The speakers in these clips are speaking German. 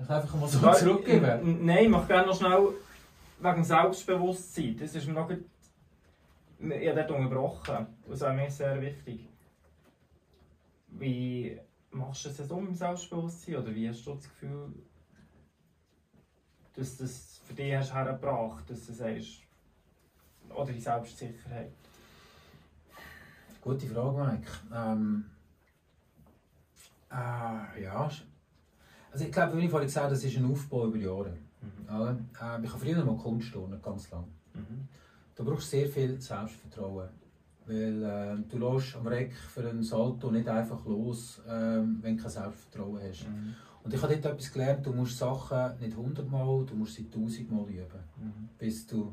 Ich einfach mal so zurückgeben. Nein, ich möchte gerne noch schnell wegen Selbstbewusstsein. Das ist mir noch ich habe dort unterbrochen. Das ist mir sehr wichtig. Wie machst du es um im Selbstbewusstsein? Oder wie hast du das Gefühl, dass das für dich hast hergebracht, dass du sagst, oder die Selbstsicherheit? Gute Frage, Mike. Ähm, äh, ja, also ich glaube, wie ich vorhin gesagt habe, das ist ein Aufbau über Jahre. Mhm. Äh, ich habe früher mal Kunst turnen, ganz lang. Mhm. Du brauchst sehr viel Selbstvertrauen. Weil äh, du lässt am Reck für einen Salto nicht einfach los, äh, wenn du kein Selbstvertrauen hast. Mhm. Und ich habe dort etwas gelernt, du musst Sachen nicht hundertmal, du musst sie tausendmal üben, mhm. bis du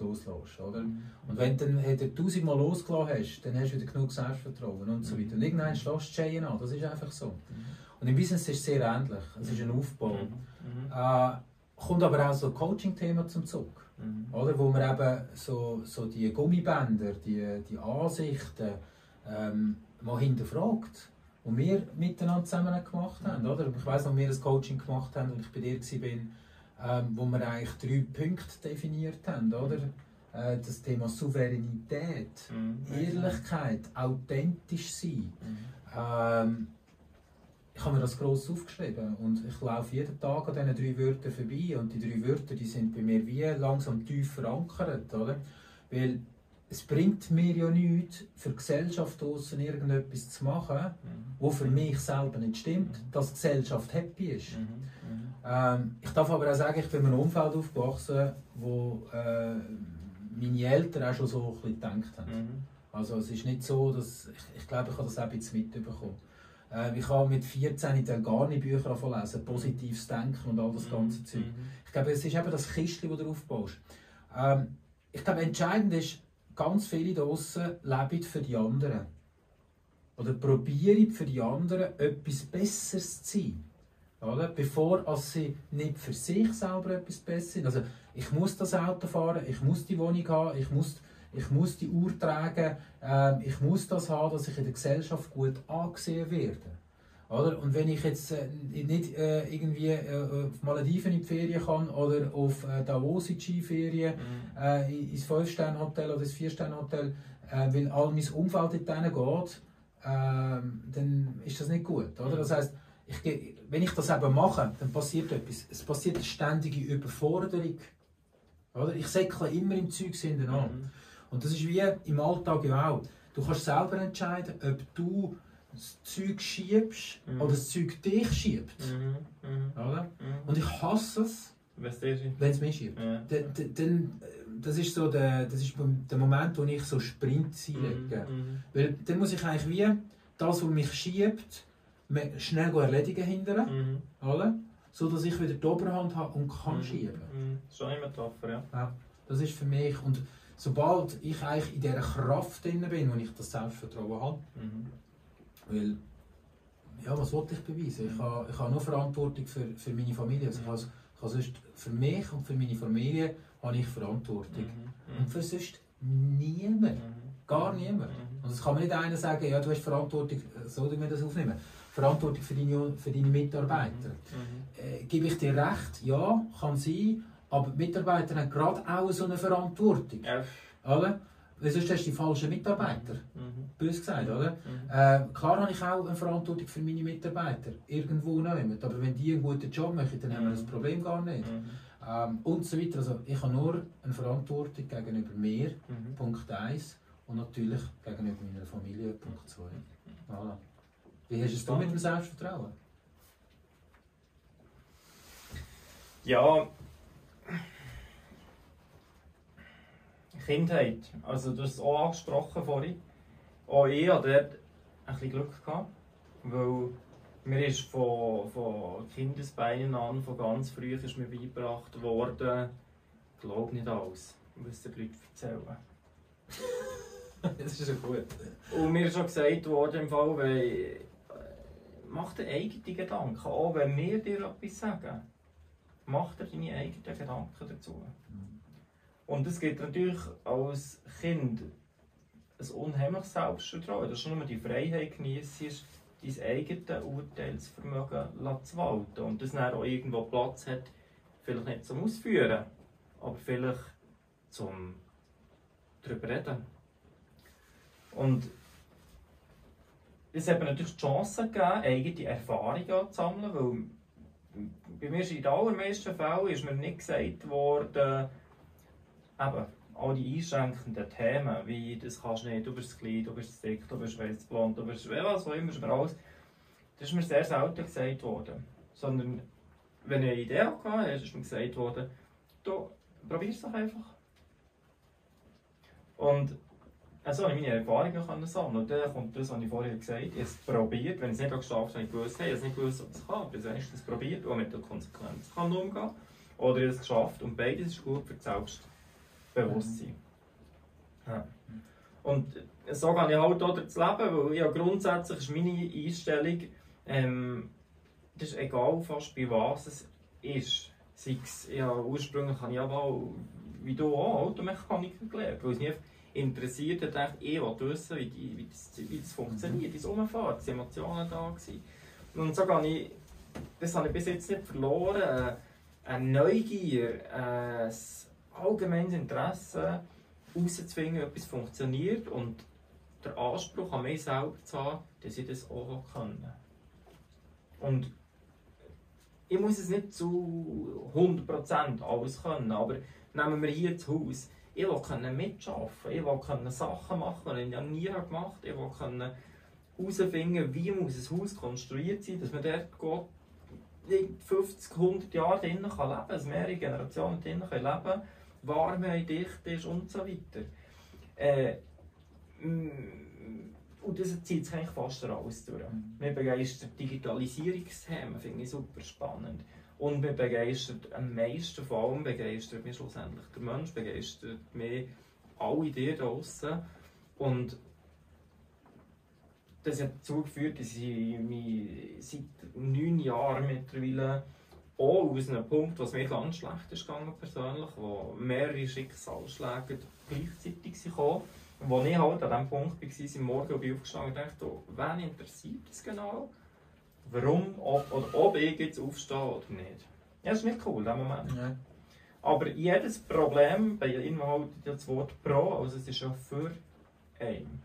loslässt. Oder? Mhm. Und wenn du dann tausendmal losgelassen hast, dann hast du wieder genug Selbstvertrauen und so weiter. Und irgendwann schlägst du an, das ist einfach so. Mhm. Und im Business ist es sehr ähnlich, es ist ein Aufbau. Mhm. Äh, kommt aber auch so ein Coaching-Thema zum Zug. Mhm. Oder? Wo man eben so, so die Gummibänder, die, die Ansichten ähm, mal hinterfragt. Und wir miteinander zusammen gemacht haben. Oder? Ich weiss noch, wir ein Coaching gemacht haben und ich bei dir war, ähm, wo wir eigentlich drei Punkte definiert haben. Oder? Äh, das Thema Souveränität, mhm. Ehrlichkeit, authentisch sein. Mhm. Ähm, ich habe mir das gross aufgeschrieben und ich laufe jeden Tag an diesen drei Wörtern vorbei und die drei Wörter die sind bei mir wie langsam tief verankert, oder? Weil es bringt mir ja nichts, für die Gesellschaft draussen irgendetwas zu machen, mhm. wo für mich selber nicht stimmt, mhm. dass die Gesellschaft happy ist. Mhm. mhm. Ähm, ich darf aber auch sagen, ich bin in einem Umfeld aufgewachsen, wo äh, meine Eltern auch schon so ein bisschen gedacht haben. Mhm. Also es ist nicht so, dass ich, ich glaube, ich habe das auch ein bisschen mitbekommen. Äh, ich habe mit 14 dann gar nicht Bücher lesen, positives Denken und all das ganze mhm. Zeug. Ich glaube, es ist eben das Kistchen, das du aufbaust. Ähm, ich glaube, entscheidend ist, ganz viele draußen leben für die anderen. Oder probieren für die anderen etwas Besseres zu sein. Oder? Bevor als sie nicht für sich selber etwas Besseres sind. Also, ich muss das Auto fahren, ich muss die Wohnung haben, ich muss ich muss die Uhr tragen, äh, ich muss das haben, dass ich in der Gesellschaft gut angesehen werde. Oder? Und wenn ich jetzt äh, nicht äh, irgendwie äh, auf Malediven in die Ferien kann oder auf äh, Davos in die Skiferien, mhm. äh, ins 5-Sterne-Hotel oder ins 4-Sterne-Hotel, äh, weil all mein Umfeld dort geht, äh, dann ist das nicht gut. Oder? Mhm. Das heißt, ich, wenn ich das eben mache, dann passiert etwas. Es passiert eine ständige Überforderung. Oder? Ich säckle immer im Zeug hintereinander. Mhm. Und das ist wie im Alltag ja auch. Du kannst selber entscheiden, ob du das Zeug schiebst mhm. oder das Zeug dich schiebt. Mhm. Mhm. Oder? Mhm. Und ich hasse es, wenn es mich schiebt. Ja. Dann, das ist so der, das ist der Moment, wo ich so Sprints einlege. Mhm. Mhm. Weil dann muss ich eigentlich wie das, was mich schiebt, schnell erledigen hinterher. Oder? So dass ich wieder die Oberhand habe und kann schieben. Schon immer tougher, ja. ja. Das ist für mich. Und sobald ich eigentlich in dieser Kraft drin bin, wo ich das Selbstvertrauen habe, mhm. weil, ja, was wollte ich beweisen? Ich habe, ich habe nur Verantwortung für, für meine Familie. Also ich habe, ich habe sonst für mich und für meine Familie habe ich Verantwortung. Mhm. Und für sonst niemand. Mhm. Gar niemand. Mhm. Und es kann mir nicht einer sagen, ja, du hast Verantwortung, so wir das aufnehmen. Verantwortung für deine, für deine Mitarbeiter. Mhm. Äh, gebe ich dir recht? Ja, kann sein. Aber die Mitarbeiter haben gerade auch so eine Verantwortung. Ja. Oder? Weil sonst hast du die falschen Mitarbeiter. Mhm. Bös gesagt, oder? Mhm. Äh, klar habe ich auch eine Verantwortung für meine Mitarbeiter. Irgendwo nehmen. Aber wenn die einen guten Job machen, dann haben wir das mhm. Problem gar nicht. Mhm. Ähm, und so weiter. Also ich habe nur eine Verantwortung gegenüber mir, mhm. Punkt 1. Und natürlich gegenüber meiner Familie, Punkt 2. Voilà. Wie hast es du mit dem Selbstvertrauen? Ja, Kindheit. Also du hast es auch angesprochen vorhin. Auch ich hatte dort ein bisschen Glück gehabt, weil mir ist von, von Kindesbeinen an, von ganz früh ist mir beigebracht worden, glaub nicht alles, was die Leute erzählen. das ist ja gut. Und mir ist schon gesagt worden, im Fall, wenn, äh, mach dir eigene Gedanken, auch wenn wir dir etwas sagen. Mach dir deine eigenen Gedanken dazu. Mhm. Und es gibt natürlich als Kind ein unheimliches Selbstvertrauen. Das ist nur die Freiheit genießt, dein eigenes Urteilsvermögen zu walten und das dann auch irgendwo Platz hat, vielleicht nicht zum Ausführen, aber vielleicht zum darüber reden. Und es hat mir natürlich die Chance gegeben, eigene Erfahrungen zu sammeln, weil bei mir ist in den allermeisten Fällen ist mir nicht gesagt worden, eben, all die einschränkenden Themen, wie das kannst du nicht, du bist klein, du bist dick, du bist weiß blond, du bist was auch immer, alles, das ist mir sehr selten gesagt worden. Sondern, wenn ich eine Idee hatte, ist mir gesagt worden, du, probier es doch einfach. Und also habe ich meine Erfahrungen können sammeln Und dann kommt das, was ich vorher gesagt habe, ich habe es probiert, wenn ich es nicht geschafft habe, habe ich gewusst, hey, ich habe nicht gewusst, ob es kann, aber ich es probiert und mit der Konsequenz kann umgehen. Oder ich habe es geschafft und beides ist gut für das Selbstbewusstsein. Ja. Und so gehe ich halt auch durchs Leben, weil ja, grundsätzlich ist meine Einstellung, ähm, das ist egal fast bei was es ist. Sei es, ja, ursprünglich habe ich aber wie du auch Automechaniker gelernt, weil es mich interessiert hat, dachte, ich wollte wissen, wie, die, wie, das, wie das funktioniert, wie es rumfährt, die Emotionen da waren. Und so gehe ich, das habe ich bis jetzt nicht verloren, äh, eine Neugier, ein allgemeines Interesse herauszufinden, ob etwas funktioniert und der Anspruch an mich selber zu haben, dass ich das auch können. Und ich muss es nicht zu 100% alles können, aber nehmen wir hier das Haus. Ich will mitarbeiten, ich will Sachen machen, die ich nie gemacht habe. Ich will herausfinden, wie muss ein Haus konstruiert sein, dass man dort geht, 50, 100 Jahre drinnen kann leben kann, dass mehrere Generationen drinnen leben können, Warme dicht ist und so weiter. Äh, und das zieht sich eigentlich fast alles durch. Mhm. Mir begeistert Digitalisierungsthemen, finde ich super spannend. Und mich begeistert am meisten vor allem begeistert mich schlussendlich der Mensch, begeistert mich alle die draußen. Und das hat dazu geführt, dass ich mich seit neun Jahren mittlerweile auch aus einem Punkt, was mir ganz schlecht ist gegangen persönlich, wo mehrere Schicksalsschläge gleichzeitig kamen, wo ich halt an dem Punkt war, am Morgen bin ich aufgestanden und dachte, wen interessiert das genau? warum, ob, oder ob ich jetzt aufstehe oder nicht. Ja, das ist nicht cool, in Moment. Ja. Aber jedes Problem, bei ihm halt das Wort pro, also es ist ja für einen.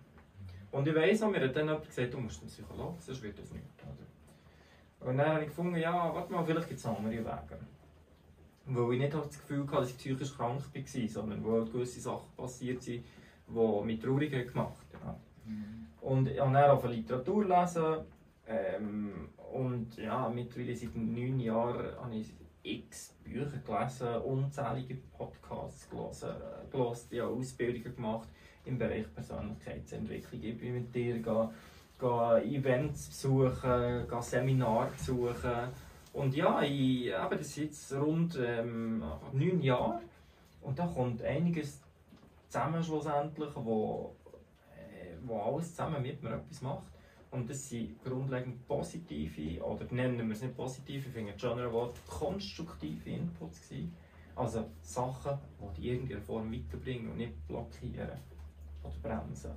Und ich weiss auch, mir hat dann jemand gesagt, du musst einen Psychologen, sonst wird das nicht. Und dann habe ich gefunden, ja, warte mal, vielleicht gibt es andere Wege. Weil ich nicht das Gefühl hatte, dass ich psychisch krank war, sondern wo halt gewisse Sachen passiert sind, die mich traurig gemacht haben. Ja. Mhm. Und ich habe dann auf Literatur lesen, ähm, und ja, mittlerweile seit neun Jahren habe ich x Bücher gelesen, unzählige Podcasts gelesen, gelesen ja, Ausbildungen gemacht im Bereich Persönlichkeitsentwicklung. Ich bin mit dir gehe, gehe Events besuchen, gehe Seminare besuchen. Und ja, ich, eben, das jetzt rund ähm, neun Jahre. Und da kommt einiges zusammen schlussendlich, wo, äh, wo alles zusammen mit mir etwas macht. Und das sind grundlegend positive, oder nennen wir es nicht positive, ich finde schönere Wort, konstruktive Inputs gewesen. Also Sachen, die dich in irgendeiner Form weiterbringen und nicht blockieren oder bremsen.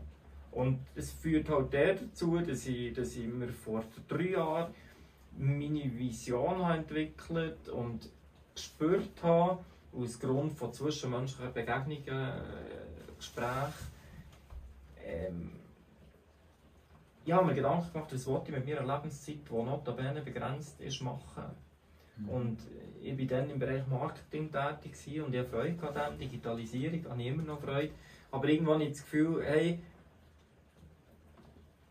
Und es führt halt dazu, dass ich, dass ich mir vor drei Jahren meine Vision habe entwickelt und gespürt habe, aus Grund von zwischenmenschlichen Begegnungen, äh, Gesprächen, ähm, ich habe mir Gedanken gemacht, was wollte ich mit meiner Lebenszeit, die notabene begrenzt ist, machen. Mhm. Und ich war dann im Bereich Marketing tätig und ich habe Freude an dem, Digitalisierung, habe ich immer noch Freude. Aber irgendwann habe ich das Gefühl, hey,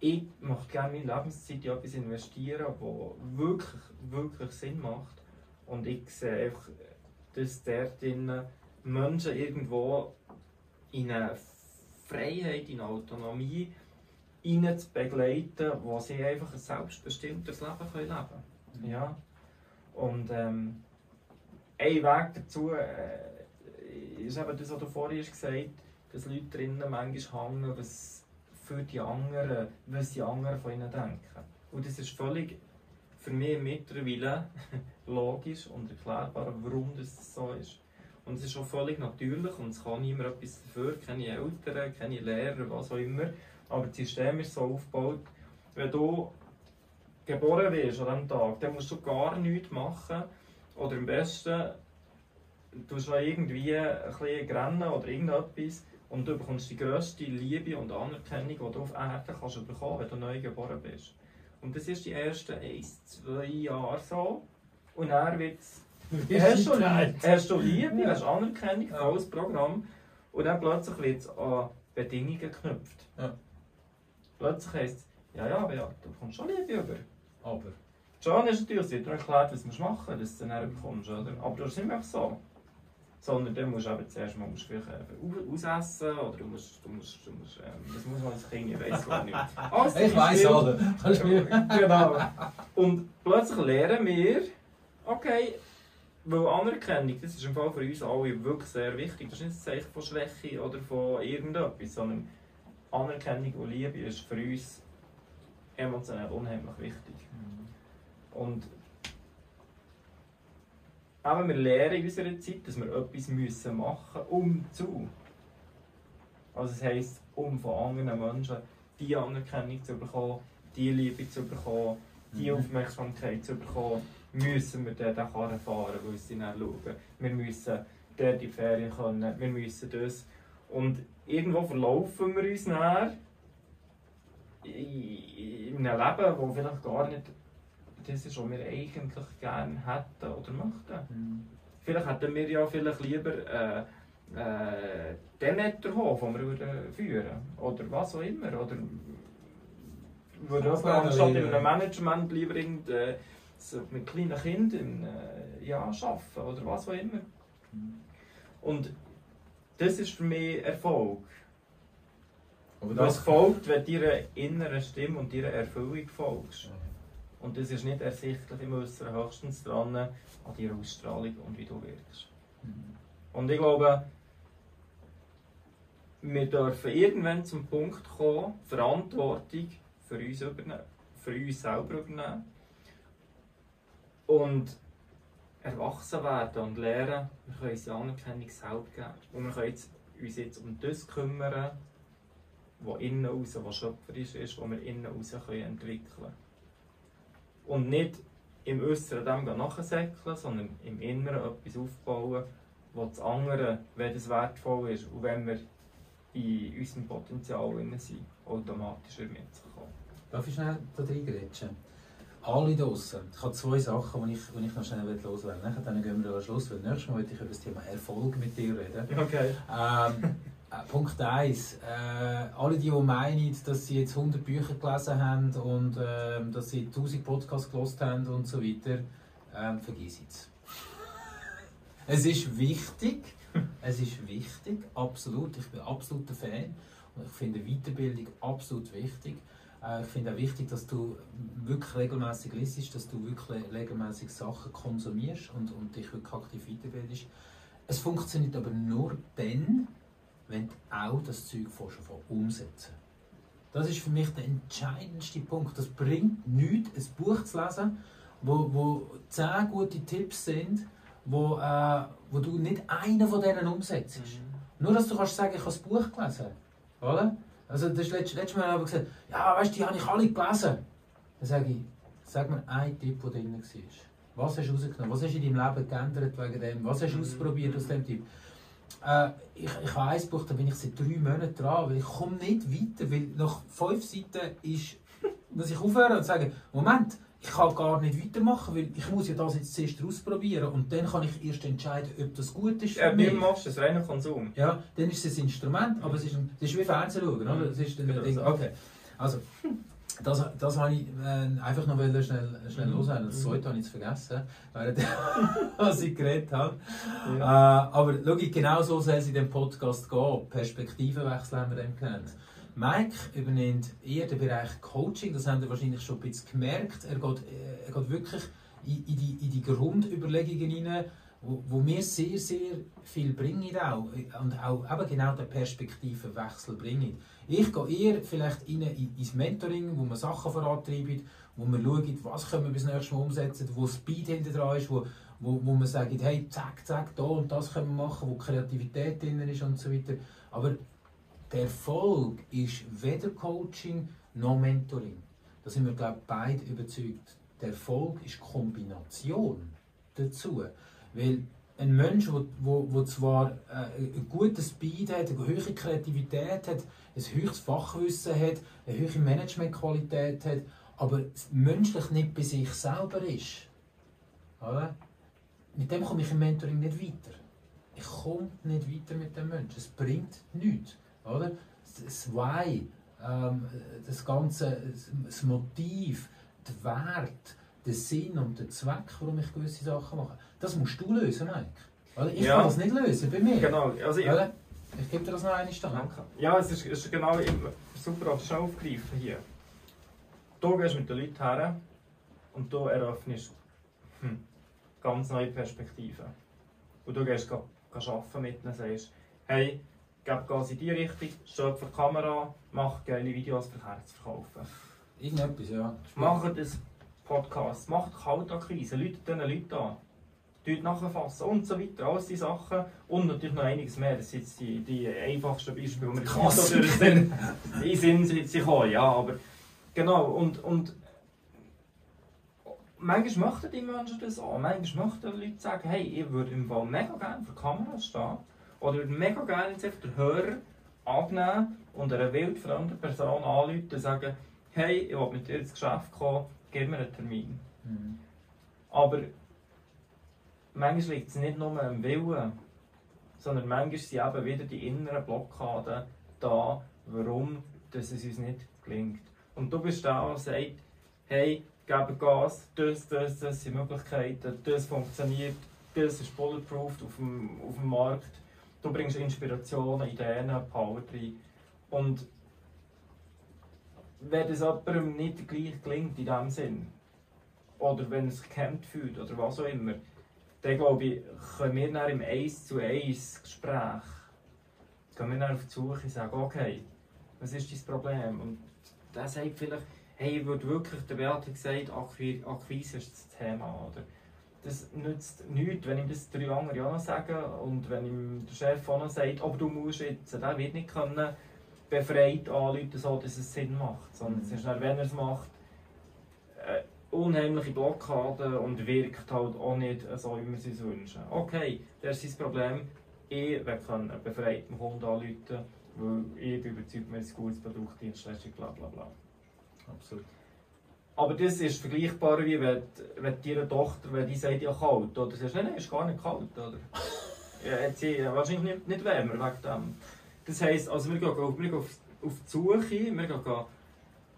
ich möchte gerne meine Lebenszeit in etwas investieren, das wirklich, wirklich Sinn macht. Und ich sehe einfach, dass dort Menschen irgendwo in eine Freiheit, in eine Autonomie ihnen zu begleiten, wo sie einfach ein selbstbestimmtes Leben können leben können. Mhm. Ja? Und ähm, ein Weg dazu äh, ist eben das, was du vorhin gesagt hast, dass Leute drinnen manchmal hängen, was für die anderen, was die anderen von ihnen denken. Und das ist völlig für mich mittlerweile logisch und erklärbar, warum das so ist. Und es ist auch völlig natürlich und es kann niemand etwas dafür, keine Eltern, keine Lehrer, was auch immer. Aber das System ist so aufgebaut, wenn du geboren wirst an diesem Tag, dann musst du gar nichts machen. Oder am besten, du noch irgendwie ein bisschen rennen oder irgendetwas und du bekommst die grösste Liebe und Anerkennung, die du auf Erden kannst bekommen, wenn du neu geboren bist. Und das ist die ersten ein, zwei Jahre so. Und dann wird es... Hast du, hast du Liebe, ja. hast Anerkennung, volles Programm. Und dann plötzlich wird es an Bedingungen geknüpft. Ja. Plötzlich heisst es, ja, ja, Beat, du bekommst schon Liebe über. Aber? John ist natürlich, sie hat dir erklärt, was du machen musst, dass du dann bekommst, oder? Aber das ist nicht mehr so. Sondern dann musst du eben zuerst mal musst vielleicht ausessen oder du musst, du musst, du musst ähm, das muss man als Kind, ich weiss gar nicht. Also, ich weiss alle. genau. Und plötzlich lernen wir, okay, weil Anerkennung, das ist im Fall für uns alle wirklich sehr wichtig. Das ist nicht ein Zeichen von Schwäche oder von irgendetwas, sondern Anerkennung und Liebe ist für uns emotional unheimlich wichtig. Mhm. Und aber wir lernen in unserer Zeit, dass wir etwas müssen machen müssen, um zu. Also das heisst, um von anderen Menschen die Anerkennung zu bekommen, die Liebe zu bekommen, die mhm. Aufmerksamkeit zu bekommen, müssen wir den Karren fahren, weil sie dann schauen. Wir müssen dort die Ferien können, wir müssen das. Und irgendwo verlaufen wir uns dann in einem Leben, das vielleicht gar nicht das ist, was wir eigentlich gerne hätten oder möchten. Mhm. Vielleicht hätten wir ja vielleicht lieber äh, äh, den Netterhof, den wir würden führen Oder was auch immer. Oder würden anstatt in einem Management lieber irgend, äh, so mit kleinen Kindern äh, ja, arbeiten oder was auch immer. Mhm. Und das ist für mich Erfolg. Aber das folgt, wenn du deiner inneren Stimme und deiner Erfüllung folgst. Und das ist nicht ersichtlich im Äußeren, höchstens dran an deiner Ausstrahlung und wie du wirkst. Mhm. Und ich glaube, wir dürfen irgendwann zum Punkt kommen, Verantwortung für uns, übernehmen, für uns selber übernehmen und erwachsen werden und lernen, wir können uns Anerkennung selber geben. Und wir können uns jetzt um das kümmern, was innen raus, was schöpferisch ist, was wir innen raus entwickeln können und nicht im Äußeren dem nachsäckeln, sondern im Inneren etwas aufbauen, wo das andere, wenn es wertvoll ist und wenn wir in unserem Potenzial sind, automatisch mitzukommen. Darf ich schnell da reingrätschen? Alle draußen. Ich habe zwei Sachen, die ich, die ich noch schnell loswerden will. Dann gehen wir am Schluss, weil nächstes Mal möchte ich über das Thema Erfolg mit dir reden. Okay. Ähm, äh, Punkt 1. Äh, alle, die, die meinen, dass sie jetzt 100 Bücher gelesen haben und äh, dass sie 1000 Podcasts gelesen haben und so weiter, äh, vergiss es. es ist wichtig, es ist wichtig, absolut. Ich bin absoluter Fan und ich finde Weiterbildung absolut wichtig. Äh, ich finde auch wichtig, dass du wirklich regelmäßig liest, dass du wirklich regelmäßig Sachen konsumierst und, und dich wirklich aktiv weiterbildest. Es funktioniert aber nur dann, wenn du auch das Zeug von umsetzen. Das ist für mich der entscheidendste Punkt. Das bringt nichts, ein Buch zu lesen, wo, wo zehn gute Tipps sind, wo, äh, wo du nicht einen von denen umsetzt. Mhm. Nur, dass du kannst sagen, ich habe das Buch gelesen. Oder? Also, das ist letztes, letztes Mal aber gesagt, ja, weißt du, die habe ich alle gelesen. Dann sage ich, sag mir einen Tipp, der drin war. Was hast du rausgenommen? Was hast du in deinem Leben geändert wegen dem? Was hast du mhm. ausprobiert aus dem Tipp? Äh, ich, ich habe ein Buch, da bin ich seit drei Monaten dran, weil ich komme nicht weiter, weil nach fünf Seiten ist, muss ich aufhören und sagen, Moment, ich kann gar nicht weitermachen, weil ich muss ja das jetzt zuerst ausprobieren und dann kann ich erst entscheiden, ob das gut ist für ja, mich. Ja, machst das reiner Konsum. Ja, dann ist es ein Instrument, aber es ist, ein, es ist wie Fernsehen schauen, oder? Es ist dann genau Ding, okay. Also, das, das wollte ich äh, einfach noch schnell, schnell mhm. loswerden. Das zweite habe ich jetzt vergessen, was ich geredet habe. Ja. Äh, aber schau, genau so soll es in diesem Podcast gehen. Perspektivenwechsel haben wir dem genannt. Mike übernimmt eher den Bereich Coaching, das haben wir wahrscheinlich schon ein bisschen gemerkt. Er geht, äh, er geht wirklich in, in, die, in die Grundüberlegungen hinein, wo, wo mir sehr, sehr viel bringen auch. Und auch eben genau den Perspektivenwechsel bringen. Ich gehe eher vielleicht in, ins Mentoring, wo man Sachen vorantreibt, wo man schaut, was können wir bis nächstes Mal umsetzen, wo Speed hinter dran ist, wo, wo, wo man sagt, hey, zack, zack, da und das können wir machen, wo Kreativität drin ist und so weiter. Aber der Erfolg ist weder Coaching noch Mentoring. da sind wir glaube beide überzeugt, der Erfolg ist Kombination dazu. Weil ein Mensch, der zwar äh, ein gutes Speed hat, eine hohe Kreativität hat, ein höchstes Fachwissen hat, eine hohe Managementqualität hat, aber menschlich nicht bei sich selber ist, oder? mit dem komme ich im Mentoring nicht weiter. Ich komme nicht weiter mit dem Menschen. Es bringt nichts. Oder? Das Why, ähm, das ganze das Motiv, der Wert, der Sinn und der Zweck, warum ich gewisse Sachen mache, das musst du lösen, Mike. Ich ja. kann das nicht lösen bei mir. Genau. Also ich, ich gebe dir das noch eine Stunde. Ja, es ist, es ist genau super das aufgreifen hier. Du gehst mit den Leuten her und du eröffnest hm, ganz neue Perspektiven. Und du gehst arbeiten mit ihnen und sagst, hey, gib Gas in die Richtung, vor die Kamera, mach geile Videos für Herz verkaufen. Irgendetwas, ja. Macht das Podcast, macht Kaltakquise, läutet diesen Leuten an. Nachfassen und so weiter, alles diese Sachen. Und natürlich noch einiges mehr. Das sind jetzt die, die einfachsten Beispiele, die wir Krass. so durch den Sinn sich kommen. Ja, aber genau. Und, und manchmal möchten die Menschen das auch. Manchmal möchten die Leute sagen, hey, ich würde im Fall mega gerne vor der Kamera stehen. Oder würde mega gerne jetzt einfach den Hörer annehmen und einer wildfremden Person anrufen und sagen, hey, ich will mit dir ins Geschäft kommen, gib mir einen Termin. Mhm. Aber manchmal liegt es nicht nur am Willen, sondern manchmal sind eben wieder die inneren Blockaden da, warum dass es uns nicht gelingt. Und du bist da und sagst, hey, geben Gas, das, das, das sind Möglichkeiten, das funktioniert, das ist bulletproof auf dem, auf dem Markt. Du bringst Inspirationen, Ideen, Power rein. Und wenn es jemandem nicht gleich gelingt in diesem Sinn, oder wenn er sich gekämpft fühlt, oder was auch immer, dann glaube ich, können wir dann im 1 zu 1 Gespräch gehen wir dann auf die Suche und sagen, okay, was ist dein Problem? Und der sagt vielleicht, hey, würde wirklich, der Beat gesagt, Akquise ist das Thema, oder? Das nützt nichts, wenn ihm das drei andere auch noch sagen und wenn ihm der Chef auch noch sagt, aber du musst jetzt, der wird nicht können befreit anrufen, so dass es Sinn macht, sondern es ist dann, wenn er es macht, unheimliche Blockade und wirkt halt auch nicht so, wie wir es uns wünschen. Okay, das ist sein Problem, ich will einen befreiten Kunden anrufen, weil ich bin überzeugt, wir haben ein gutes Produkt, Dienstleistung, bla bla bla. Absolut. Aber das ist vergleichbar wie wenn, wenn deine Tochter, wenn die sagt, ja kalt, oder sagst du, nein, ist gar nicht kalt, oder? ja, hat sie wahrscheinlich nicht, nicht wärmer wegen dem. Das heisst, also wir gehen, wir gehen auf, auf die Suche, wir gehen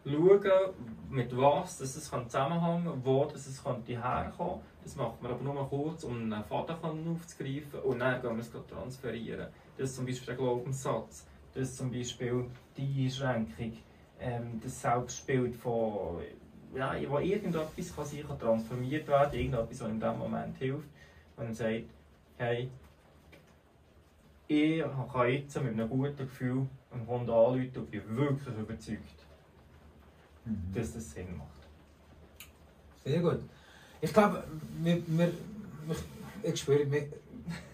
schauen, mit was das es zusammenhängen wo das es herkommen kann. Das macht man aber nur kurz, um einen Faden aufzugreifen und dann gehen wir es transferieren. Das ist zum Beispiel der Glaubenssatz, das ist zum Beispiel die Einschränkung ähm, das Selbstbild von, ja, wo irgendetwas kann sich transformiert werden, irgendetwas, was in dem Moment hilft, wenn er sagt, hey, ich kann jetzt mit einem guten Gefühl einen Hund anrufen und bin wirklich überzeugt, mhm. dass das Sinn macht. Sehr gut. Ich glaube, wir, wir, ich spüre, wir,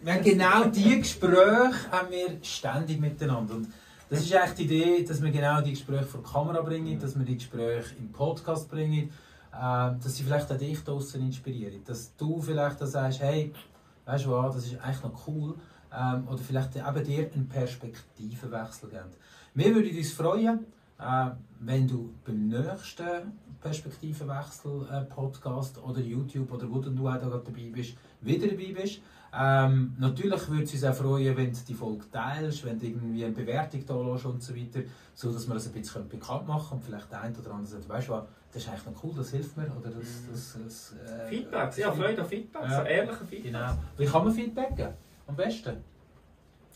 wir haben genau diese Gespräche haben wir ständig miteinander. Und das ist eigentlich die Idee, dass wir genau die Gespräche vor die Kamera bringen, dass wir die Gespräche im Podcast bringen, äh, dass sie vielleicht auch dich draußen inspirieren. Dass du vielleicht sagst, hey, weißt du was, das ist eigentlich noch cool. Ähm, oder vielleicht eben dir einen Perspektivenwechsel geben. Wir würden uns freuen, äh, wenn du beim nächsten Perspektivenwechsel-Podcast äh, oder YouTube oder wo du auch dabei bist, wieder dabei bist. Ähm, natürlich würde es uns auch freuen, wenn du die Folge teilst, wenn du irgendwie eine Bewertung da lässt und so weiter, so dass wir das ein bisschen bekannt machen und vielleicht der eine oder andere sagt, weißt du was, das ist eigentlich noch cool, das hilft mir. Oder das, das, das, äh, Feedbacks, ja, Freude an Feedbacks, ja. ehrliche Feedbacks. Genau. Wie kann man Feedback geben? Am besten?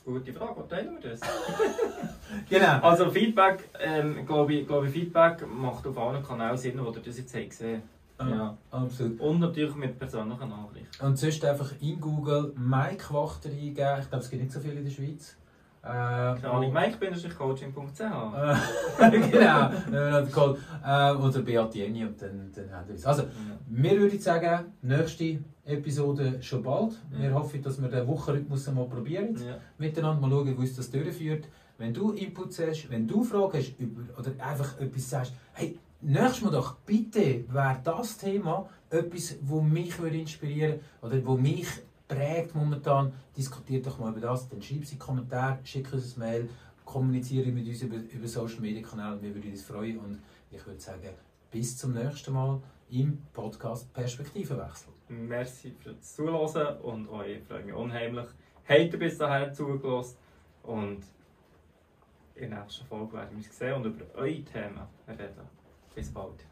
Gute Frage, wo teilen wir das? genau. Also Feedback, ähm, glaube ich, glaube Feedback macht auf allen Kanälen Sinn, wo ihr das jetzt gesehen habt. Ja, absolut. Und natürlich mit persönlichen Nachrichten. Und sonst einfach in Google Mike Wachter eingeben. Ich glaube, es gibt nicht so viele in der Schweiz. Äh, Keine Ahnung, Mike-coaching.ch Genau, äh, oder Beat Jenny und dann, dann haben wir es. Also, ja. wir würden sagen, nächste Episode schon bald. Ja. Wir hoffen, dass wir den Wochenrhythmus mal probieren. Ja. Miteinander mal schauen, wie uns das durchführt. Wenn du Inputs hast, wenn du Fragen hast über, oder einfach etwas sagst, hey, nächstes Mal doch bitte wäre das Thema etwas, das mich würde inspirieren oder wo mich prägt momentan. Diskutiert doch mal über das. Dann schreibt sie Kommentar, schickt uns ein Mail, kommuniziere mit uns über, über Social Media Kanäle. Wir würden uns freuen und ich würde sagen, bis zum nächsten Mal im Podcast Perspektivenwechsel. Merci fürs Zuhören und euch freue mich unheimlich. Habt ihr bis dahin zugelassen und in der nächsten Folge werden wir uns sehen und über eure Themen reden. Bis bald.